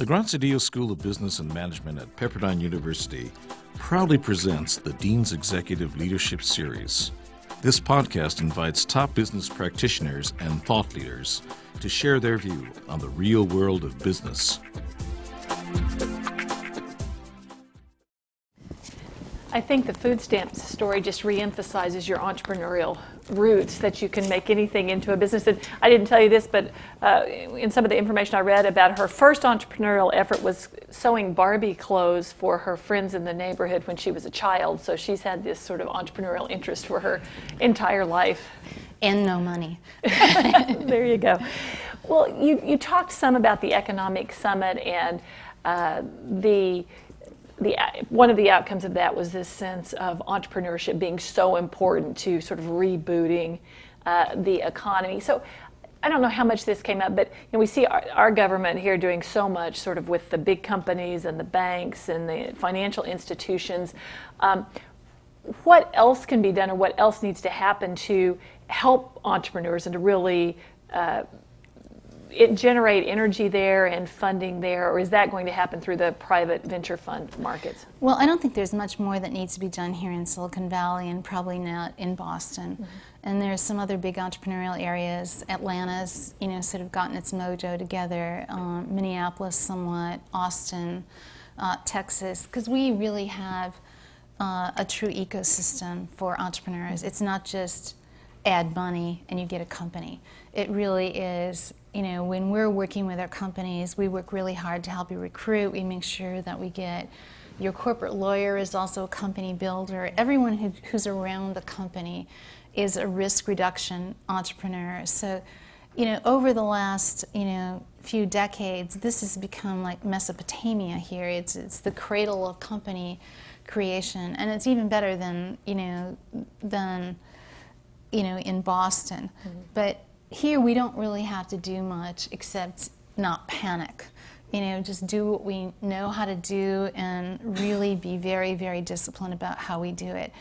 The Graziadio School of Business and Management at Pepperdine University proudly presents the Dean's Executive Leadership Series. This podcast invites top business practitioners and thought leaders to share their view on the real world of business. I think the food stamps story just reemphasizes your entrepreneurial roots that you can make anything into a business. And I didn't tell you this, but uh, in some of the information I read about her first entrepreneurial effort was sewing Barbie clothes for her friends in the neighborhood when she was a child. So she's had this sort of entrepreneurial interest for her entire life. And no money. there you go. Well, you, you talked some about the economic summit and uh, the the, one of the outcomes of that was this sense of entrepreneurship being so important to sort of rebooting uh, the economy. So I don't know how much this came up, but you know, we see our, our, government here doing so much sort of with the big companies and the banks and the financial institutions. Um, what else can be done or what else needs to happen to help entrepreneurs and to really uh, it generate energy there and funding there, or is that going to happen through the private venture fund markets? Well, I don't think there's much more that needs to be done here in Silicon Valley and probably not in Boston. Mm-hmm. And there's some other big entrepreneurial areas. Atlanta's, you know, sort of gotten its mojo together. Um, Minneapolis, somewhat. Austin, uh, Texas, because we really have uh, a true ecosystem for entrepreneurs. It's not just add money and you get a company. It really is you know, when we're working with our companies, we work really hard to help you recruit. We make sure that we get your corporate lawyer is also a company builder. Everyone who, who's around the company is a risk reduction entrepreneur. So, you know, over the last, you know, few decades, this has become like Mesopotamia here. It's, it's the cradle of company creation. And it's even better than, you know, than, you know, in Boston. Mm-hmm. But here we don't really have to do much except not panic. You know, just do what we know how to do and really be very, very disciplined about how we do it.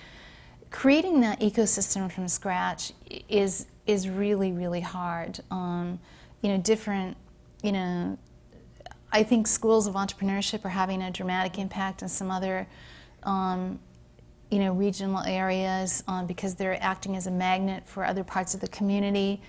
Creating that ecosystem from scratch is is really, really hard. Um, you know, different, you know, I think schools of entrepreneurship are having a dramatic impact in some other, um, you know, regional areas um, because they're acting as a magnet for other parts of the community.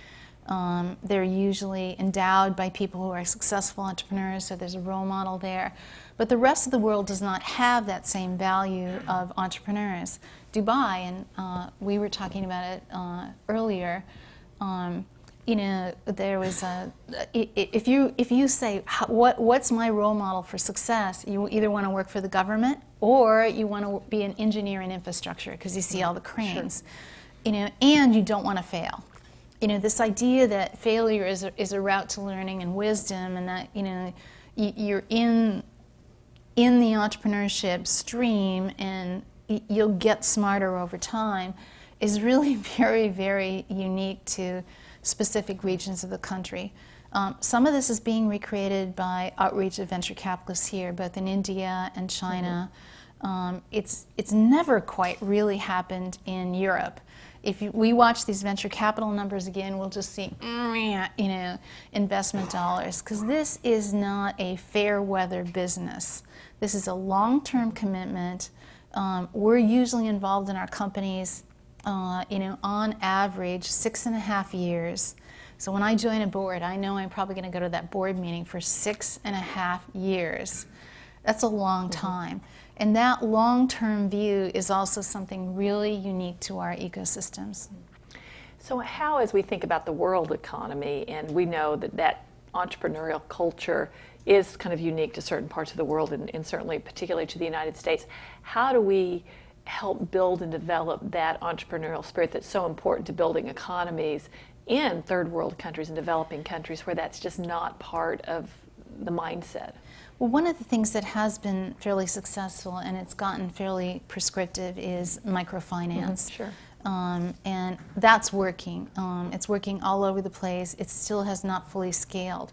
Um, they're usually endowed by people who are successful entrepreneurs, so there's a role model there. But the rest of the world does not have that same value of entrepreneurs. Dubai, and uh, we were talking about it uh, earlier. Um, you know, there was a. If you if you say what what's my role model for success, you either want to work for the government or you want to be an engineer in infrastructure because you see all the cranes. Sure. You know, and you don't want to fail you know, this idea that failure is a, is a route to learning and wisdom, and that you know, you're in in the entrepreneurship stream, and you'll get smarter over time, is really very, very unique to specific regions of the country. Um, some of this is being recreated by outreach of venture capitalists here, both in India and China. Mm-hmm. Um, it's it's never quite really happened in Europe if you, we watch these venture capital numbers again, we'll just see, you know, investment dollars, because this is not a fair weather business. This is a long-term commitment. Um, we're usually involved in our companies, uh, you know, on average six and a half years. So when I join a board, I know I'm probably going to go to that board meeting for six and a half years. That's a long mm-hmm. time. And that long term view is also something really unique to our ecosystems. So, how, as we think about the world economy, and we know that that entrepreneurial culture is kind of unique to certain parts of the world, and, and certainly particularly to the United States, how do we help build and develop that entrepreneurial spirit that's so important to building economies in third world countries and developing countries where that's just not part of the mindset? Well, one of the things that has been fairly successful and it's gotten fairly prescriptive is microfinance. Mm-hmm, sure. Um, and that's working. Um, it's working all over the place. It still has not fully scaled.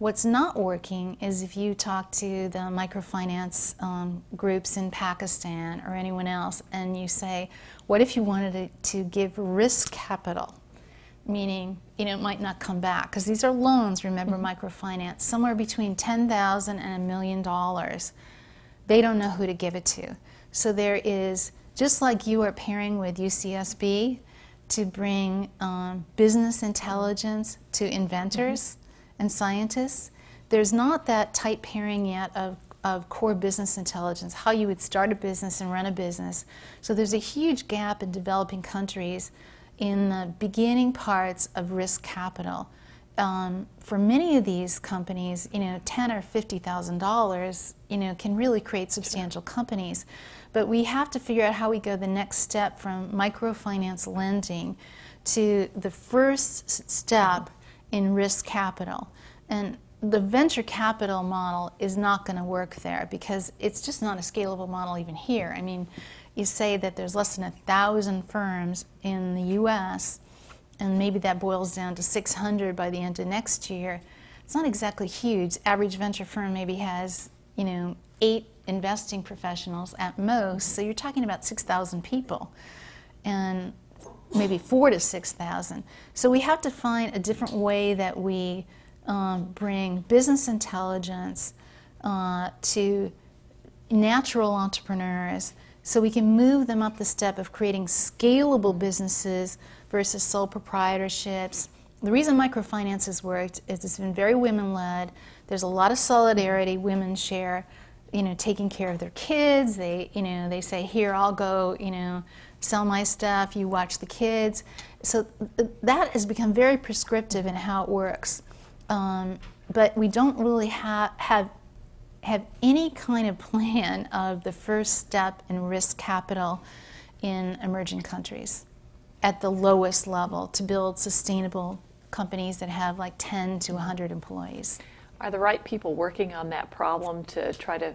What's not working is if you talk to the microfinance um, groups in Pakistan or anyone else and you say, what if you wanted to, to give risk capital meaning you know it might not come back because these are loans. Remember, mm-hmm. microfinance somewhere between ten thousand and a million dollars. They don't know who to give it to. So there is just like you are pairing with UCSB to bring um, business intelligence to inventors mm-hmm. and scientists. There's not that tight pairing yet of of core business intelligence, how you would start a business and run a business. So there's a huge gap in developing countries in the beginning parts of risk capital. Um, for many of these companies, you know, ten or fifty thousand dollars, you know, can really create substantial companies. But we have to figure out how we go the next step from microfinance lending to the first step in risk capital. And the venture capital model is not going to work there because it's just not a scalable model even here. I mean, you say that there's less than a thousand firms in the US, and maybe that boils down to 600 by the end of next year. It's not exactly huge. Average venture firm maybe has, you know, eight investing professionals at most. So you're talking about 6,000 people, and maybe four to 6,000. So we have to find a different way that we um, bring business intelligence uh, to natural entrepreneurs so we can move them up the step of creating scalable businesses versus sole proprietorships. The reason microfinance has worked is it's been very women led. There's a lot of solidarity women share, you know, taking care of their kids. They, you know, they say, "Here, I'll go, you know, sell my stuff, you watch the kids." So th- that has become very prescriptive in how it works. Um, but we don't really ha- have have any kind of plan of the first step in risk capital in emerging countries at the lowest level to build sustainable companies that have like 10 to 100 employees. Are the right people working on that problem to try to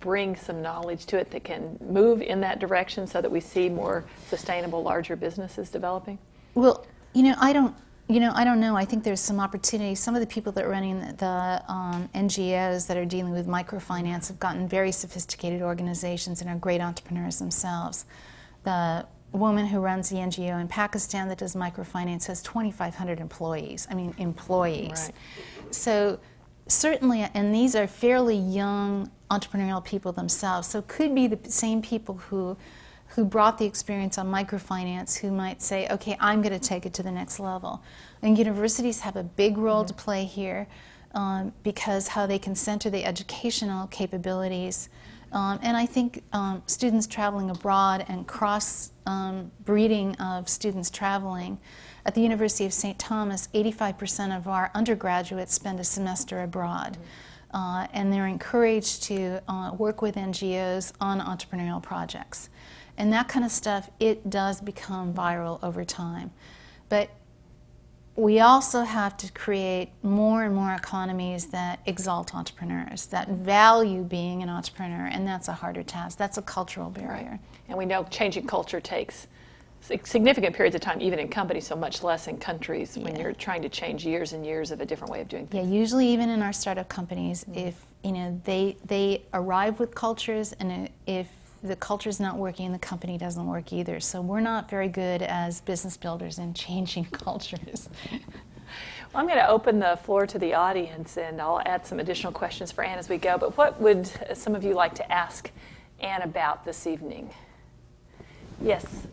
bring some knowledge to it that can move in that direction so that we see more sustainable, larger businesses developing? Well, you know, I don't you know, I don't know. I think there's some opportunity. Some of the people that are running the um, NGOs that are dealing with microfinance have gotten very sophisticated organizations and are great entrepreneurs themselves. The woman who runs the NGO in Pakistan that does microfinance has 2,500 employees. I mean, employees. Right. So certainly, and these are fairly young entrepreneurial people themselves. So could be the same people who who brought the experience on microfinance who might say, okay, I'm going to take it to the next level. And universities have a big role to play here um, because how they can center the educational capabilities. Um, and I think um, students traveling abroad and cross um, breeding of students traveling. At the University of St. Thomas, 85% of our undergraduates spend a semester abroad. Uh, and they're encouraged to uh, work with NGOs on entrepreneurial projects. And that kind of stuff, it does become viral over time. But we also have to create more and more economies that exalt entrepreneurs, that value being an entrepreneur, and that's a harder task. That's a cultural barrier. Right. And we know changing culture takes significant periods of time, even in companies, so much less in countries yeah. when you're trying to change years and years of a different way of doing things. Yeah, usually even in our startup companies, mm-hmm. if you know they they arrive with cultures, and if the culture is not working, the company doesn't work either. So we're not very good as business builders in changing cultures. Well, I'm going to open the floor to the audience and I'll add some additional questions for Anne as we go. But what would some of you like to ask Anne about this evening? Yes.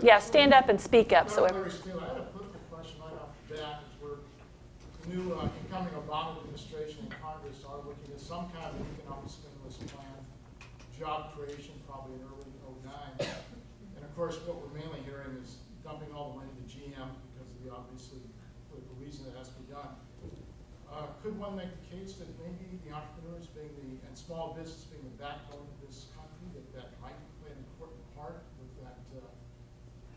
Yeah, stand up and speak up. So everyone. I had a political question right off the bat. We're new uh, incoming Obama administration and Congress are looking at some kind of economic stimulus plan, job creation of course, what we're mainly hearing is dumping all the money to GM because of the obviously political reason that has to be done. Uh, could one make the case that maybe the entrepreneurs being the, and small business being the backbone of this country, that that might play an important part with that uh,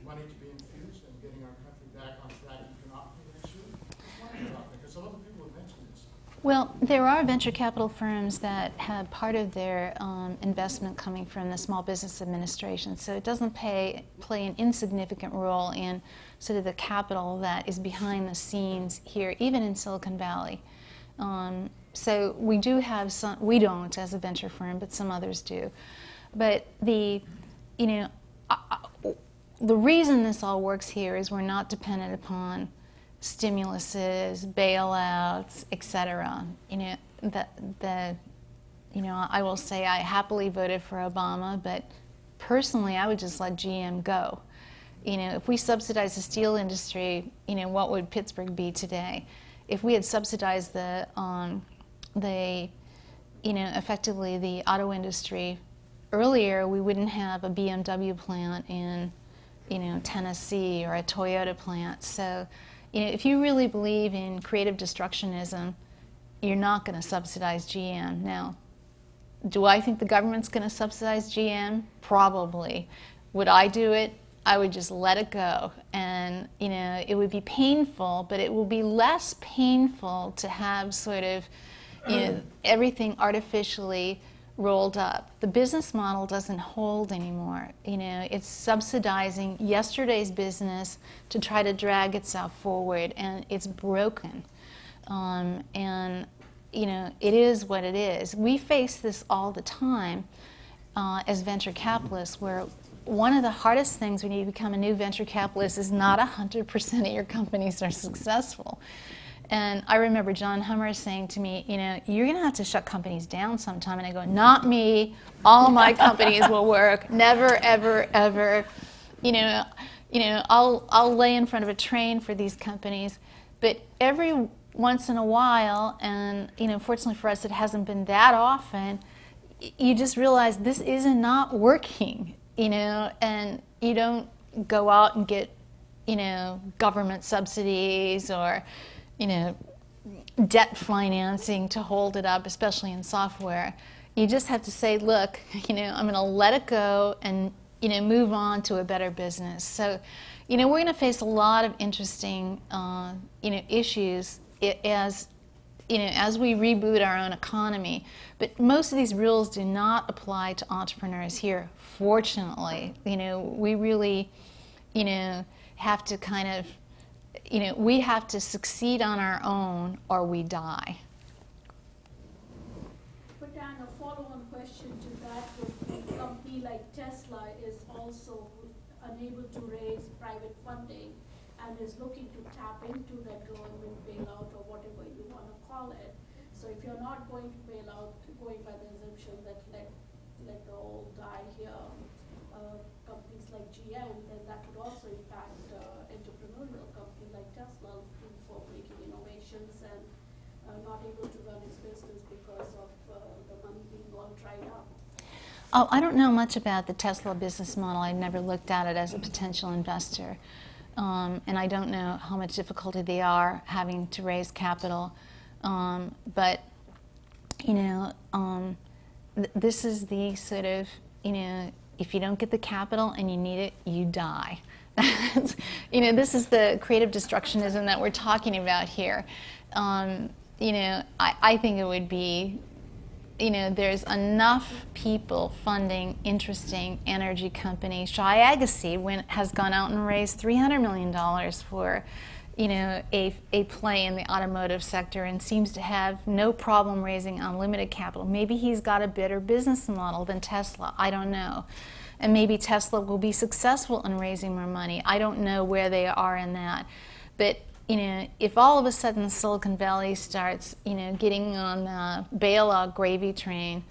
money to be infused and getting our country back on track economically next year? Because some other people have mentioned this. Well, there are venture capital firms that have part of their um, investment coming from the Small Business Administration, so it doesn't pay, play an insignificant role in sort of the capital that is behind the scenes here, even in Silicon Valley. Um, so we do have some, we don't as a venture firm, but some others do. But the, you know, the reason this all works here is we're not dependent upon stimuluses, bailouts, etc. You know, the, the, you know, I will say I happily voted for Obama, but personally, I would just let GM go. You know, if we subsidized the steel industry, you know, what would Pittsburgh be today? If we had subsidized the, um, the, you know, effectively the auto industry earlier, we wouldn't have a BMW plant in, you know, Tennessee or a Toyota plant. So, you know, if you really believe in creative destructionism, you're not going to subsidize GM. Now, do I think the government's going to subsidize GM? Probably. Would I do it? I would just let it go. And, you know, it would be painful, but it will be less painful to have sort of, you know, everything artificially rolled up. The business model doesn't hold anymore. You know, it's subsidizing yesterday's business to try to drag itself forward, and it's broken. Um, and you know, it is what it is. We face this all the time uh, as venture capitalists, where one of the hardest things when you become a new venture capitalist is not 100% of your companies are successful. And I remember John Hummer saying to me, you know, you're going to have to shut companies down sometime. And I go, not me. All my companies will work. Never, ever, ever. You know, you know, I'll, I'll lay in front of a train for these companies. But every once in a while, and, you know, fortunately for us, it hasn't been that often, you just realize this is not working, you know, and you don't go out and get, you know, government subsidies or, you know, debt financing to hold it up, especially in software. You just have to say, look, you know, I'm going to let it go and, you know, move on to a better business. So, you know, we're going to face a lot of interesting, uh, you know, issues as, you know, as we reboot our own economy. But most of these rules do not apply to entrepreneurs here. Fortunately, you know, we really, you know, have to kind of you know, we have to succeed on our own or we die. But Dan, a follow-on question to that would be a company like Tesla is also unable to raise private funding and is looking to tap into that government bailout or whatever you want to call it. So if you're not going to bail out, going by the assumption that let, let the old die here, uh, companies like GM, then that would also impact uh, entrepreneurial company like Tesla for making innovations and uh, not able to run its business because of uh, the money being all dried up. Oh, I don't know much about the Tesla business model. I never looked at it as a potential investor. Um, and I don't know how much difficulty they are having to raise capital. Um, but, you know, um, th- this is the sort of, you know, if you don't get the capital and you need it, you die. you know, this is the creative destructionism that we're talking about here. Um, you know, I, I think it would be, you know, there's enough people funding interesting energy companies. Shai Agassi went, has gone out and raised $300 million for, you know, a, a play in the automotive sector and seems to have no problem raising unlimited capital. Maybe he's got a better business model than Tesla. I don't know and maybe Tesla will be successful in raising more money. I don't know where they are in that. But you know, if all of a sudden Silicon Valley starts, you know, getting on the bailout gravy train,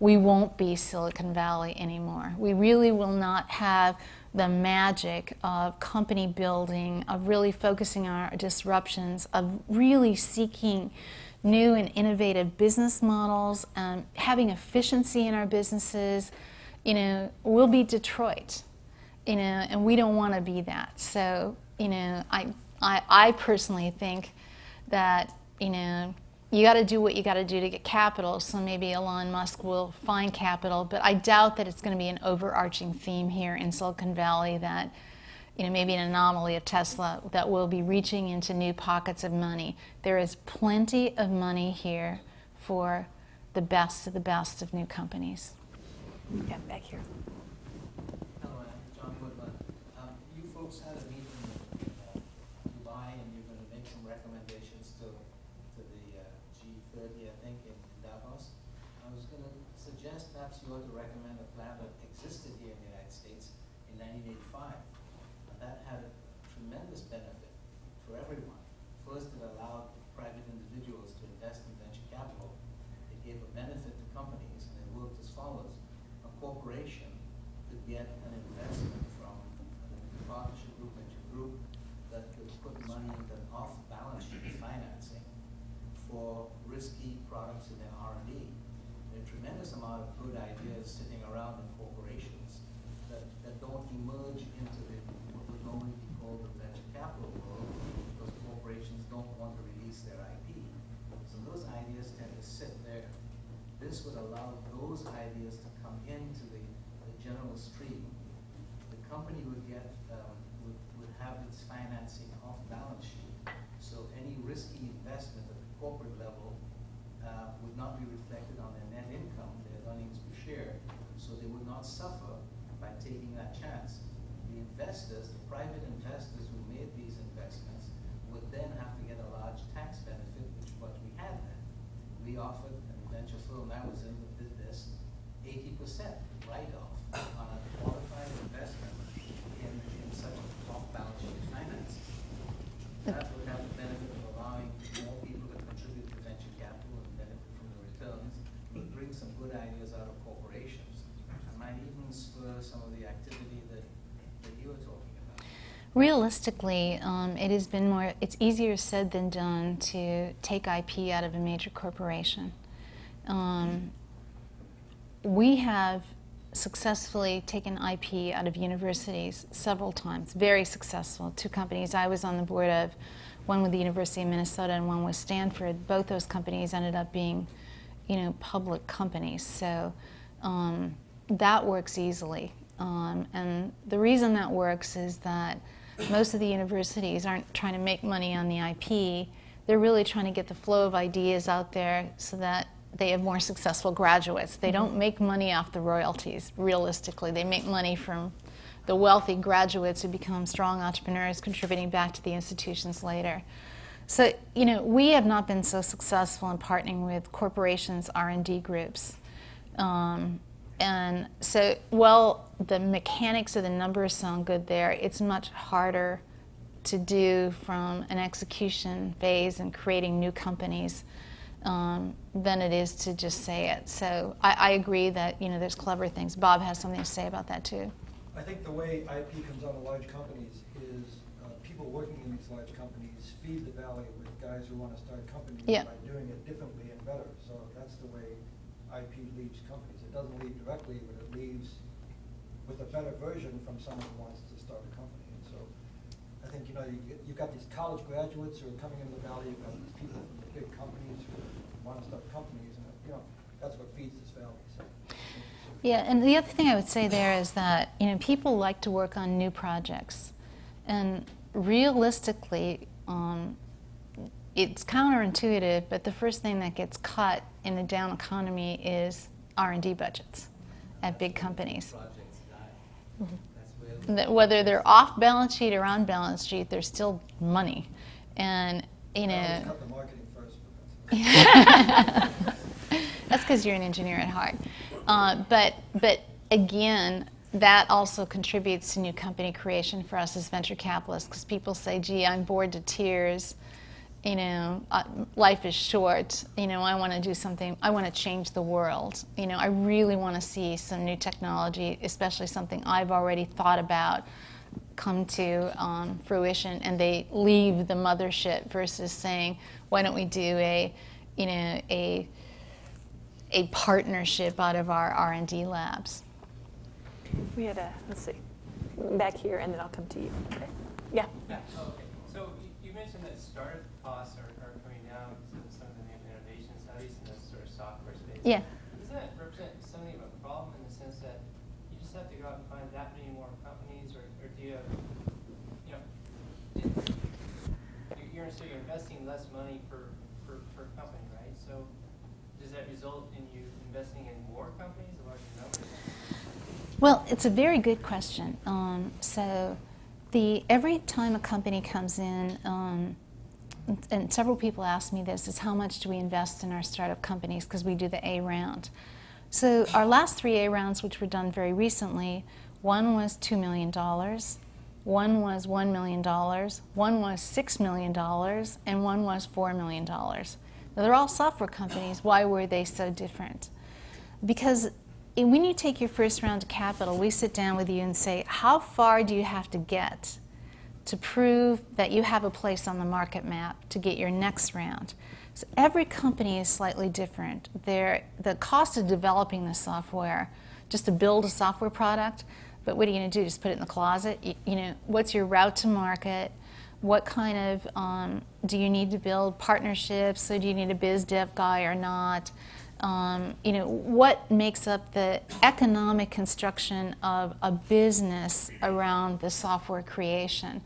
we won't be Silicon Valley anymore. We really will not have the magic of company building, of really focusing on our disruptions, of really seeking new and innovative business models, um, having efficiency in our businesses, you know, we'll be Detroit, you know, and we don't want to be that. So, you know, I, I, I personally think that, you know, you got to do what you got to do to get capital. So maybe Elon Musk will find capital, but I doubt that it's going to be an overarching theme here in Silicon Valley that, you know, maybe an anomaly of Tesla that will be reaching into new pockets of money. There is plenty of money here for the best of the best of new companies. Yeah, back here. Hello, I'm John Woodland. Um, you folks had a meeting in uh, Dubai, and you're going to make some recommendations to, to the uh, G30, I think, in, in Davos. I was going to suggest perhaps you ought to recommend a plan that existed here in the United States in 1985. that had a tremendous benefit for everyone. First, it allowed private individuals to invest in venture capital. It gave a benefit to companies, and it worked as follows. A corporation could get an investment from a partnership group, venture group, that could put money into off-balance sheet financing for risky products in their R&D. There are a tremendous amount of good ideas sitting around in corporations that, that don't emerge into the, what would normally be called the venture capital world, because corporations don't want to release their IP. So those ideas tend to sit there. This would allow those ideas to come into the, the general stream. The company would get, um, would, would have its financing off balance sheet. So any risky investment at the corporate level uh, would not be reflected on their net income, their earnings per share. So they would not suffer by taking that chance. The investors, the private investors who made these investments would then have to get a large tax benefit, which what we had then. We offered, and venture firm I was in that did this, eighty percent write-off on a qualified investment in, in such a off-balance sheet finance. That would have the benefit of allowing more people to contribute to venture capital and benefit from the returns, and bring some good ideas out of corporations, and might even spur some of the activity that, that you were talking about. Realistically, um, it has been more, it's easier said than done to take IP out of a major corporation. Um, we have successfully taken IP out of universities several times, very successful. Two companies I was on the board of, one with the University of Minnesota and one with Stanford. Both those companies ended up being, you know, public companies. So um, that works easily. Um, and the reason that works is that most of the universities aren't trying to make money on the IP. They're really trying to get the flow of ideas out there so that they have more successful graduates. They don't make money off the royalties, realistically. They make money from the wealthy graduates who become strong entrepreneurs contributing back to the institutions later. So, you know, we have not been so successful in partnering with corporations' R&D groups. Um, and so, well, the mechanics of the numbers sound good there. It's much harder to do from an execution phase and creating new companies um, than it is to just say it. So I, I, agree that you know there's clever things. Bob has something to say about that too. I think the way IP comes out of large companies is uh, people working in these large companies feed the valley with guys who want to start companies yep. by doing it differently and better. So that's the way IP leaves companies. It doesn't leave directly, but it leaves with a better version from someone who wants to start a company. And so I think you know you get, you've got these college graduates who are coming into the valley. You've got these people from the big companies who want to start companies, and you know that's what feeds this valley. So. Yeah, and the other thing I would say there is that you know people like to work on new projects, and realistically, um, it's counterintuitive, but the first thing that gets cut in the down economy is R&D budgets at big companies. Mm-hmm. Whether they're off balance sheet or on balance sheet, there's still money, and you know. That's because you're an engineer at heart. Uh, but, but again, that also contributes to new company creation for us as venture capitalists because people say, gee, I'm bored to tears. You know, uh, life is short. You know, I want to do something, I want to change the world. You know, I really want to see some new technology, especially something I've already thought about, come to um, fruition. And they leave the mothership versus saying, why don't we do a, you know, a a partnership out of our R&D labs. We had a, let's see, back here, and then I'll come to you. Okay. Yeah. Yeah. Oh, okay. So you mentioned that startup costs are, are coming down because of some of the new innovation studies in this sort of software space. Yeah. Does that represent something of a problem in the sense that you just have to go out and find that many more companies, or, or do you have, you know, you're, so you're investing less money per, per, per company, right? So does that result in you investing in more companies, a larger number? Well, it's a very good question. Um, so, the every time a company comes in, um, and several people ask me this, is how much do we invest in our startup companies because we do the A round. So our last three A rounds, which were done very recently, one was two million dollars, One was $1 million, one was $6 million, and one was $4 million. Now, they're all software companies. Why were they so different? Because when you take your first round of capital, we sit down with you and say, how far do you have to get to prove that you have a place on the market map to get your next round? So every company is slightly different. They're, the cost of developing the software, just to build a software product, but what are you going to do? Just put it in the closet? You, you know, what's your route to market? What kind of um, do you need to build partnerships? So do you need a biz dev guy or not? Um, you know, what makes up the economic construction of a business around the software creation?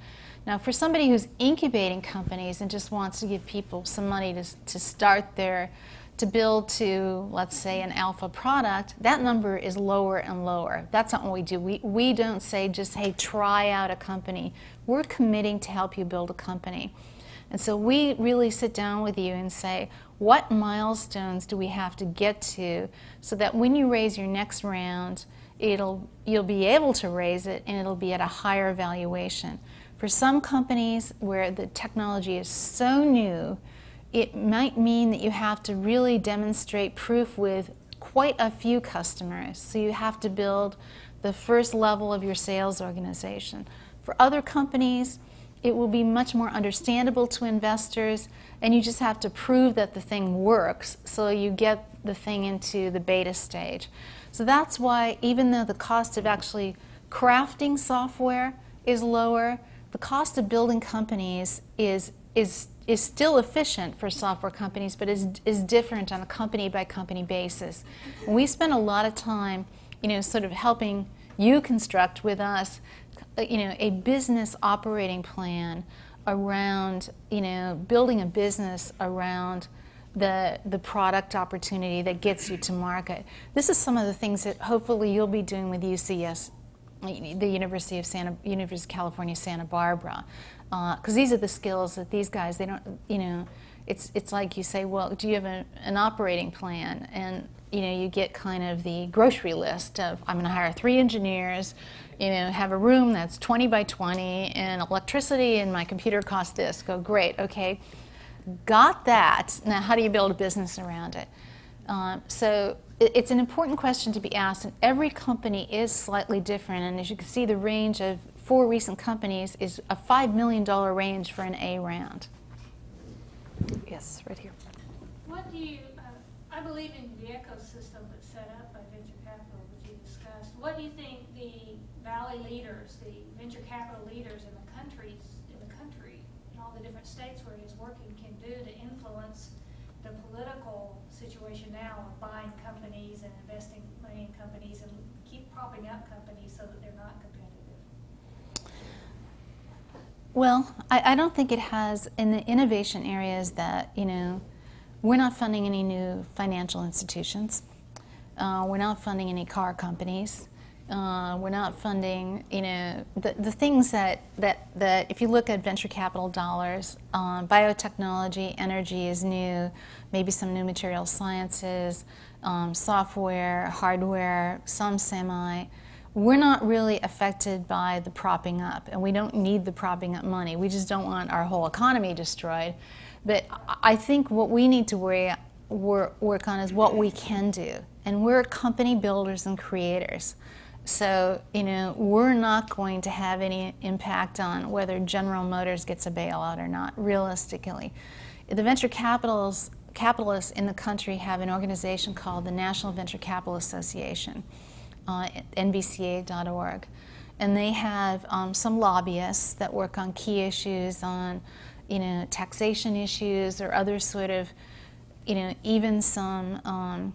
Now, for somebody who's incubating companies and just wants to give people some money to, to start their, to build to, let's say, an alpha product, that number is lower and lower. That's not what we do. We, we don't say just, hey, try out a company. We're committing to help you build a company. And so we really sit down with you and say, what milestones do we have to get to so that when you raise your next round, it'll, you'll be able to raise it and it'll be at a higher valuation. For some companies where the technology is so new, it might mean that you have to really demonstrate proof with quite a few customers. So you have to build the first level of your sales organization. For other companies, it will be much more understandable to investors, and you just have to prove that the thing works so you get the thing into the beta stage. So that's why, even though the cost of actually crafting software is lower, the cost of building companies is, is, is still efficient for software companies, but is, is different on a company by company basis. We spend a lot of time, you know, sort of helping you construct with us, you know, a business operating plan around, you know, building a business around the, the product opportunity that gets you to market. This is some of the things that hopefully you'll be doing with UCS the University of Santa, University of California, Santa Barbara, because uh, these are the skills that these guys they don't, you know, it's it's like you say, well, do you have a, an operating plan? And you know, you get kind of the grocery list of I'm going to hire three engineers, you know, have a room that's 20 by 20, and electricity and my computer costs this. Go great, okay, got that. Now, how do you build a business around it? Um, so it's an important question to be asked, and every company is slightly different. And as you can see, the range of four recent companies is a $5 million range for an A round. Yes, right here. What do you, I believe in the ecosystem that's set up by venture capital, which you discussed. What do you think the valley leaders, the venture capital leaders in the countries, in the country, in all the different states where he's working, can do to influence the political situation now of buying companies and investing money in companies and keep propping up companies so that they're not competitive? Well, I, I don't think it has in the innovation areas that, you know, we're not funding any new financial institutions. Uh, we're not funding any car companies. Uh, we're not funding, you know, the, the things that, that, that, if you look at venture capital dollars, uh, biotechnology, energy is new, maybe some new material sciences, um, software, hardware, some semi. We're not really affected by the propping up, and we don't need the propping up money. We just don't want our whole economy destroyed. But I think what we need to worry, work on is what we can do. And we're company builders and creators. So, you know, we're not going to have any impact on whether General Motors gets a bailout or not, realistically. The venture capitals, capitalists in the country have an organization called the National Venture Capital Association, uh, nvca.org. And they have um, some lobbyists that work on key issues on, you know, taxation issues or other sort of, you know, even some um,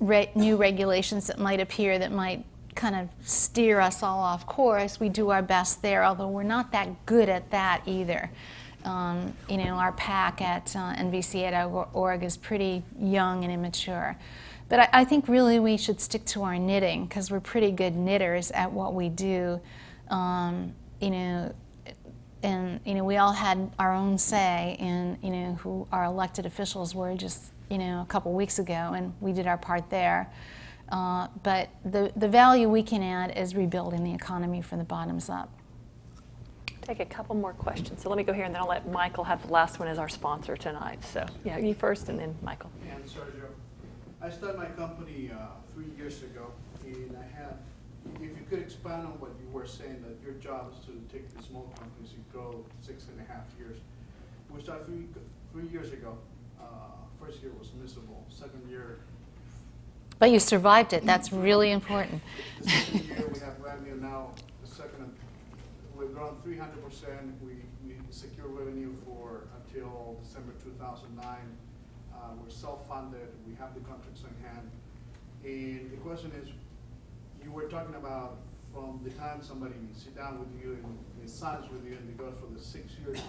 re new regulations that might appear that might kind of steer us all off course. We do our best there, although we're not that good at that either. Um, you know, our pack at uh, NVCA.org is pretty young and immature. But I, I think really we should stick to our knitting because we're pretty good knitters at what we do. Um, you know, and you know, we all had our own say in you know who our elected officials were just you know a couple weeks ago, and we did our part there. Uh, but the, the value we can add is rebuilding the economy from the bottoms up. take a couple more questions. So let me go here, and then I'll let Michael have the last one as our sponsor tonight. So, yeah, you first, and then Michael. And Sergio, I started my company uh, three years ago, and I had, if you could expand on what you were saying, that your job is to take the small companies and grow six and a half years. We started three, three years ago. Uh, First year was miserable, second year, But you survived it. That's really important. the second year, we have revenue now, the second, we've grown three hundred percent. We, we secure revenue for until December two thousand nine. Uh, we're self-funded, we have the contracts in hand. And the question is, you were talking about from the time somebody sit down with you and they signs with you and they go for the six years.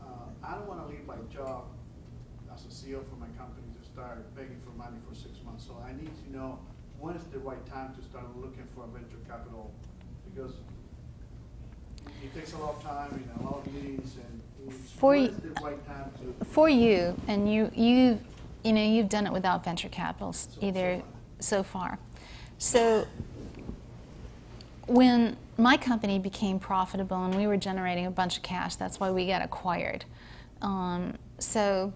Uh, I don't wanna leave my job as a CEO for my company to start begging for money for six months. So I need to know when is the right time to start looking for venture capital? Because it takes a lot of time and a lot of meetings and For the right time to? For you, and you, you, you know, you've done it without venture capitals So- either so so far. So when my company became profitable and we were generating a bunch of cash, that's why we got acquired. Um, so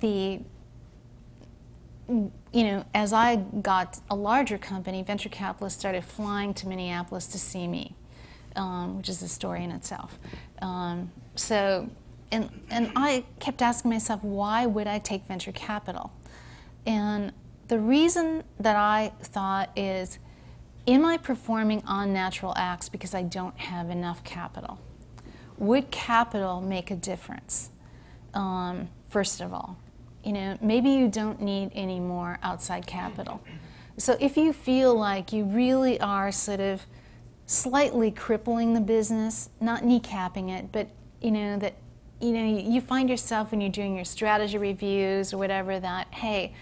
the you know, as I got a larger company, venture capitalists started flying to Minneapolis to see me, um, which is a story in itself. Um, so, and, and I kept asking myself, why would I take venture capital? And the reason that I thought is, am I performing unnatural acts because I don't have enough capital? Would capital make a difference? Um, first of all, you know, maybe you don't need any more outside capital. So if you feel like you really are sort of slightly crippling the business, not kneecapping it, but you know that you know you find yourself when you're doing your strategy reviews or whatever that hey,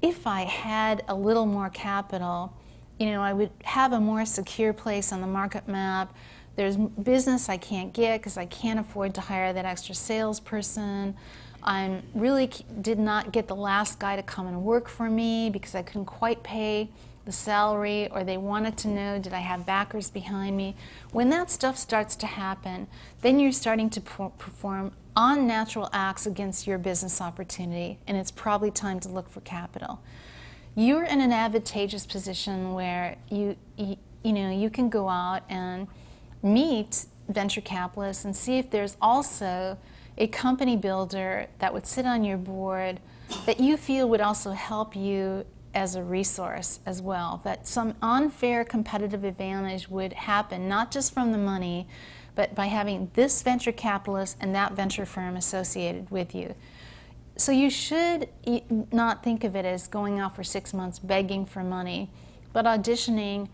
if I had a little more capital, you know, I would have a more secure place on the market map. There's business I can't get because I can't afford to hire that extra salesperson. I really did not get the last guy to come and work for me because I couldn't quite pay the salary, or they wanted to know did I have backers behind me. When that stuff starts to happen, then you're starting to perform unnatural acts against your business opportunity, and it's probably time to look for capital. You're in an advantageous position where you, you, you know, you can go out and meet venture capitalists and see if there's also a company builder that would sit on your board that you feel would also help you as a resource as well. That some unfair competitive advantage would happen, not just from the money, but by having this venture capitalist and that venture firm associated with you. So you should not think of it as going out for six months begging for money, but auditioning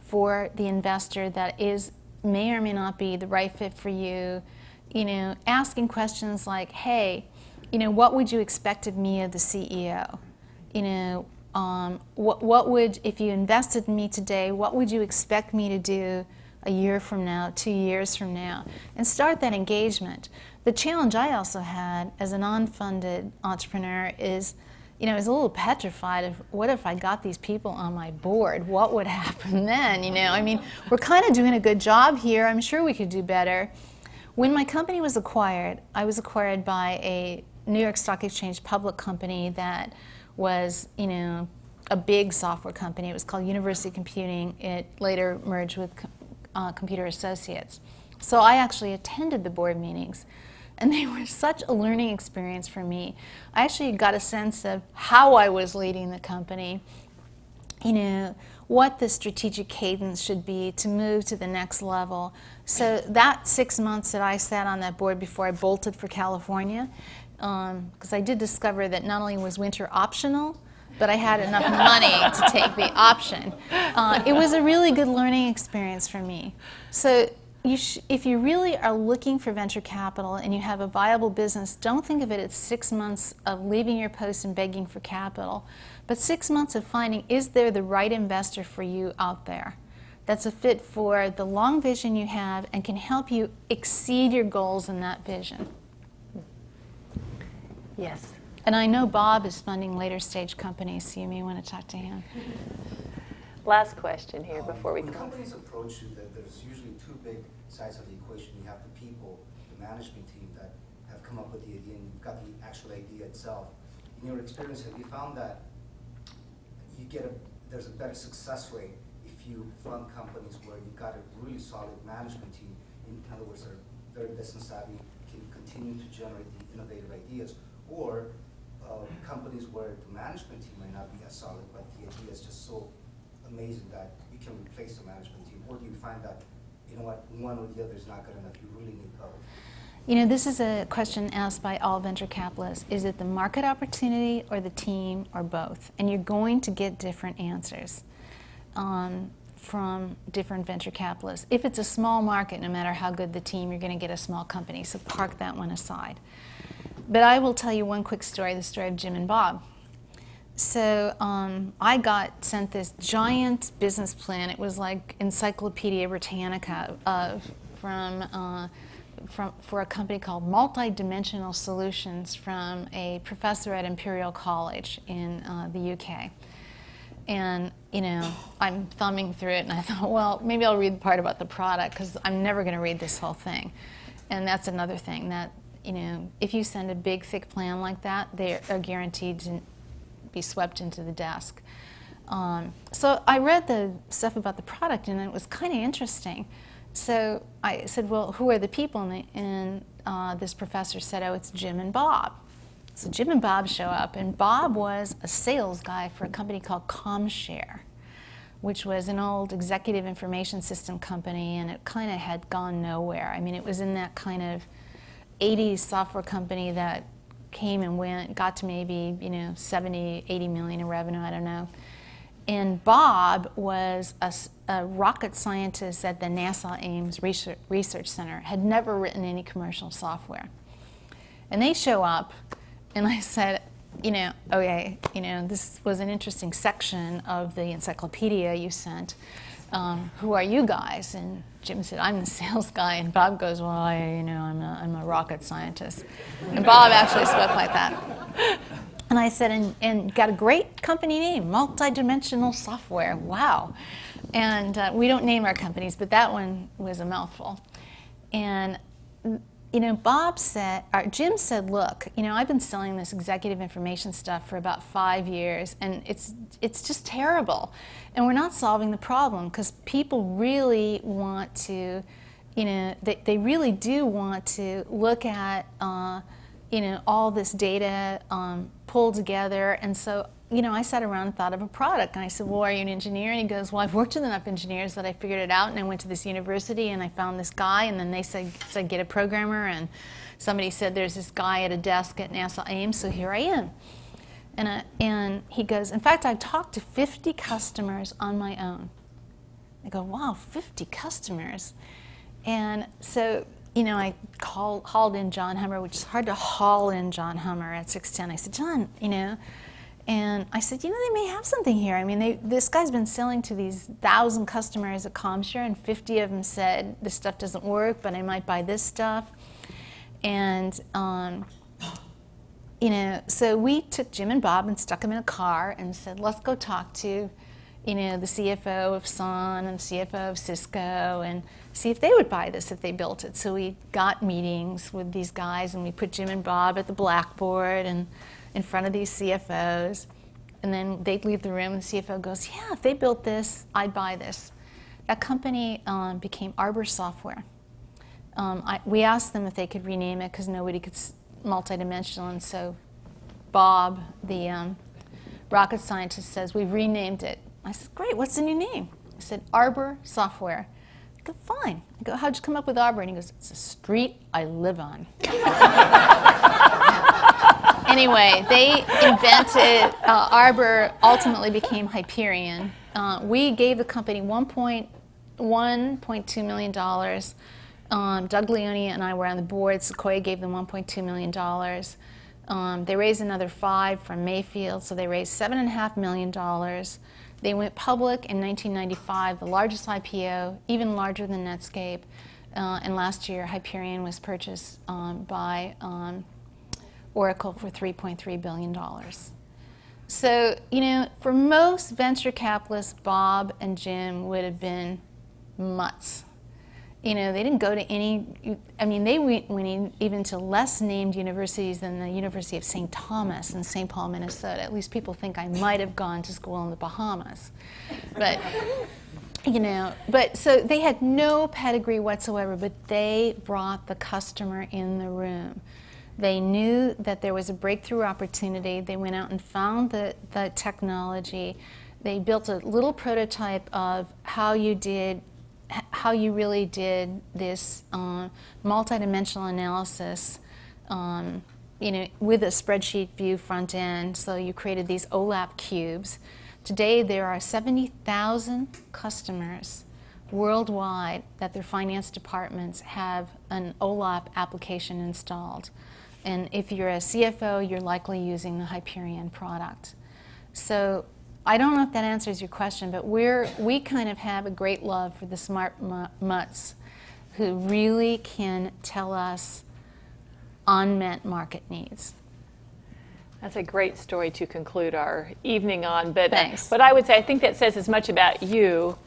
for the investor that is may or may not be the right fit for you. You know, asking questions like, "Hey, you know, what would you expect of me of the CEO? You know, um, what what would if you invested in me today? What would you expect me to do a year from now, two years from now?" And start that engagement. The challenge I also had as a non-funded entrepreneur is you know, I was a little petrified of what if I got these people on my board? What would happen then? You know, I mean, we're kind of doing a good job here. I'm sure we could do better. When my company was acquired, I was acquired by a New York Stock Exchange public company that was, you know, a big software company. It was called University Computing. It later merged with uh, Computer Associates. So I actually attended the board meetings and they were such a learning experience for me. I actually got a sense of how I was leading the company, you know, what the strategic cadence should be to move to the next level. So that six months that I sat on that board before I bolted for California, because I did discover that not only was winter optional, but I had enough money to take the option. Uh, it was a really good learning experience for me. So you sh- if you really are looking for venture capital and you have a viable business, don't think of it as six months of leaving your post and begging for capital, but six months of finding is there the right investor for you out there that's a fit for the long vision you have and can help you exceed your goals in that vision. Yes. And I know Bob is funding later stage companies, so you may want to talk to him. Last question here Um, before we When close. companies approach you, there- there's usually two big sides of the equation. You have the people, the management team that have come up with the idea, and you've got the actual idea itself. In your experience, have you found that you get a, there's a better success rate if you fund companies where you've got a really solid management team, in other words, they're very business savvy, can continue to generate the innovative ideas, or uh, companies where the management team may not be as solid, but the idea is just so amazing that you can replace the management team, or do you find that, you know what, one or the other is not good enough, you really need both? You know, this is a question asked by all venture capitalists. Is it the market opportunity or the team or both? And you're going to get different answers um, from different venture capitalists. If it's a small market, no matter how good the team, you're going to get a small company. So park that one aside. But I will tell you one quick story the story of Jim and Bob. So um, I got sent this giant business plan. It was like Encyclopedia Britannica of, from. Uh, from, for a company called Multidimensional Solutions from a professor at Imperial College in uh, the UK. And, you know, I'm thumbing through it and I thought, well, maybe I'll read the part about the product because I'm never going to read this whole thing. And that's another thing that, you know, if you send a big, thick plan like that, they are guaranteed to be swept into the desk. Um, so I read the stuff about the product and it was kind of interesting. So I said, well, who are the people? And, and uh, this professor said, oh, it's Jim and Bob. So Jim and Bob show up, and Bob was a sales guy for a company called ComShare, which was an old executive information system company, and it kind of had gone nowhere. I mean, it was in that kind of 80s software company that came and went, got to maybe, you know, 70, 80 million in revenue, I don't know. And Bob was a, a, rocket scientist at the NASA Ames Research, Center, had never written any commercial software. And they show up, and I said, you know, okay, you know, this was an interesting section of the encyclopedia you sent. Um, who are you guys? And Jim said, I'm the sales guy. And Bob goes, well, I, you know, I'm a, I'm a rocket scientist. And Bob actually spoke like that. And I said, and, and got a great company name, Multidimensional Software. Wow. And uh, we don't name our companies, but that one was a mouthful. And, you know, Bob said, or Jim said, look, you know, I've been selling this executive information stuff for about five years, and it's, it's just terrible. And we're not solving the problem because people really want to, you know, they, they really do want to look at, uh, you know, all this data um, pulled together. And so, you know, I sat around and thought of a product. And I said, well, are you an engineer? And he goes, well, I've worked with enough engineers that I figured it out. And I went to this university and I found this guy. And then they said, said get a programmer. And somebody said, there's this guy at a desk at NASA Ames. So here I am. And, uh, and he goes, in fact, I've talked to 50 customers on my own. I go, wow, 50 customers. And so you know, I called, hauled in John Hummer, which is hard to haul in John Hummer at 610. I said, John, you know, and I said, you know, they may have something here. I mean, they, this guy's been selling to these thousand customers at ComShare, and 50 of them said this stuff doesn't work, but I might buy this stuff. And, um, you know, so we took Jim and Bob and stuck them in a car and said, let's go talk to, you know, the CFO of Sun and CFO of Cisco and see if they would buy this if they built it. So we got meetings with these guys and we put Jim and Bob at the blackboard and in front of these CFOs. And then they'd leave the room and the CFO goes, Yeah, if they built this, I'd buy this. That company um, became Arbor Software. Um, I, we asked them if they could rename it because nobody could s- multidimensional. And so Bob, the um, rocket scientist, says, We've renamed it. I said, Great, what's the new name? I said, Arbor Software. I go, fine. I go, how'd you come up with Arbor? And he goes, it's a street I live on. anyway, they invented, uh, Arbor ultimately became Hyperion. Uh, we gave the company $1.2 million. Um, Doug Leone and I were on the board. Sequoia gave them $1.2 million. Um, they raised another five from Mayfield, so they raised $7.5 million. They went public in 1995, the largest IPO, even larger than Netscape. Uh, and last year, Hyperion was purchased um, by um, Oracle for $3.3 billion. So, you know, for most venture capitalists, Bob and Jim would have been mutts. You know, they didn't go to any, I mean, they went, went even to less named universities than the University of St. Thomas in St. Paul, Minnesota. At least people think I might have gone to school in the Bahamas. But, you know, but so they had no pedigree whatsoever, but they brought the customer in the room. They knew that there was a breakthrough opportunity. They went out and found the, the technology. They built a little prototype of how you did, how you really did this uh, multidimensional analysis, um, you know, with a spreadsheet view front end. So you created these OLAP cubes. Today there are 70,000 customers worldwide that their finance departments have an OLAP application installed. And if you're a CFO, you're likely using the Hyperion product. So I don't know if that answers your question, but we're, we kind of have a great love for the smart mutts who really can tell us unmet market needs. That's a great story to conclude our evening on. But, Thanks. but I would say I think that says as much about you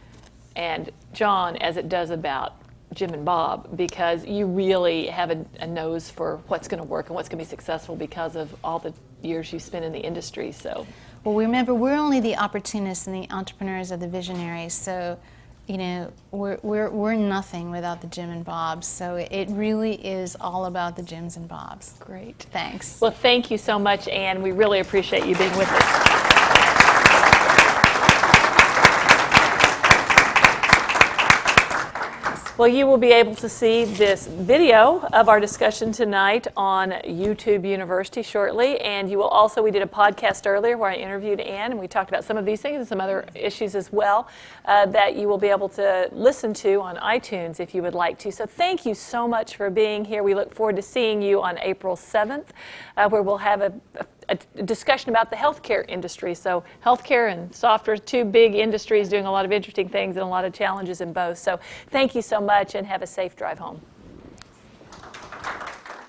and John as it does about Jim and Bob because you really have a, a nose for what's going to work and what's going to be successful because of all the years you spent in the industry. So, well, remember we're only the opportunists and the entrepreneurs are the visionaries. So, you know, we're, we're, we're nothing without the Jim and Bobs. So it really is all about the Jims and Bobs. Great. Thanks. Well, thank you so much, Ann. We really appreciate you being with us. Well, you will be able to see this video of our discussion tonight on YouTube University shortly. And you will also, we did a podcast earlier where I interviewed Ann and we talked about some of these things and some other issues as well uh, that you will be able to listen to on iTunes if you would like to. So thank you so much for being here. We look forward to seeing you on April 7th, uh, where we'll have a, a a discussion about the healthcare industry. So, healthcare and software, two big industries doing a lot of interesting things and a lot of challenges in both. So, thank you so much and have a safe drive home.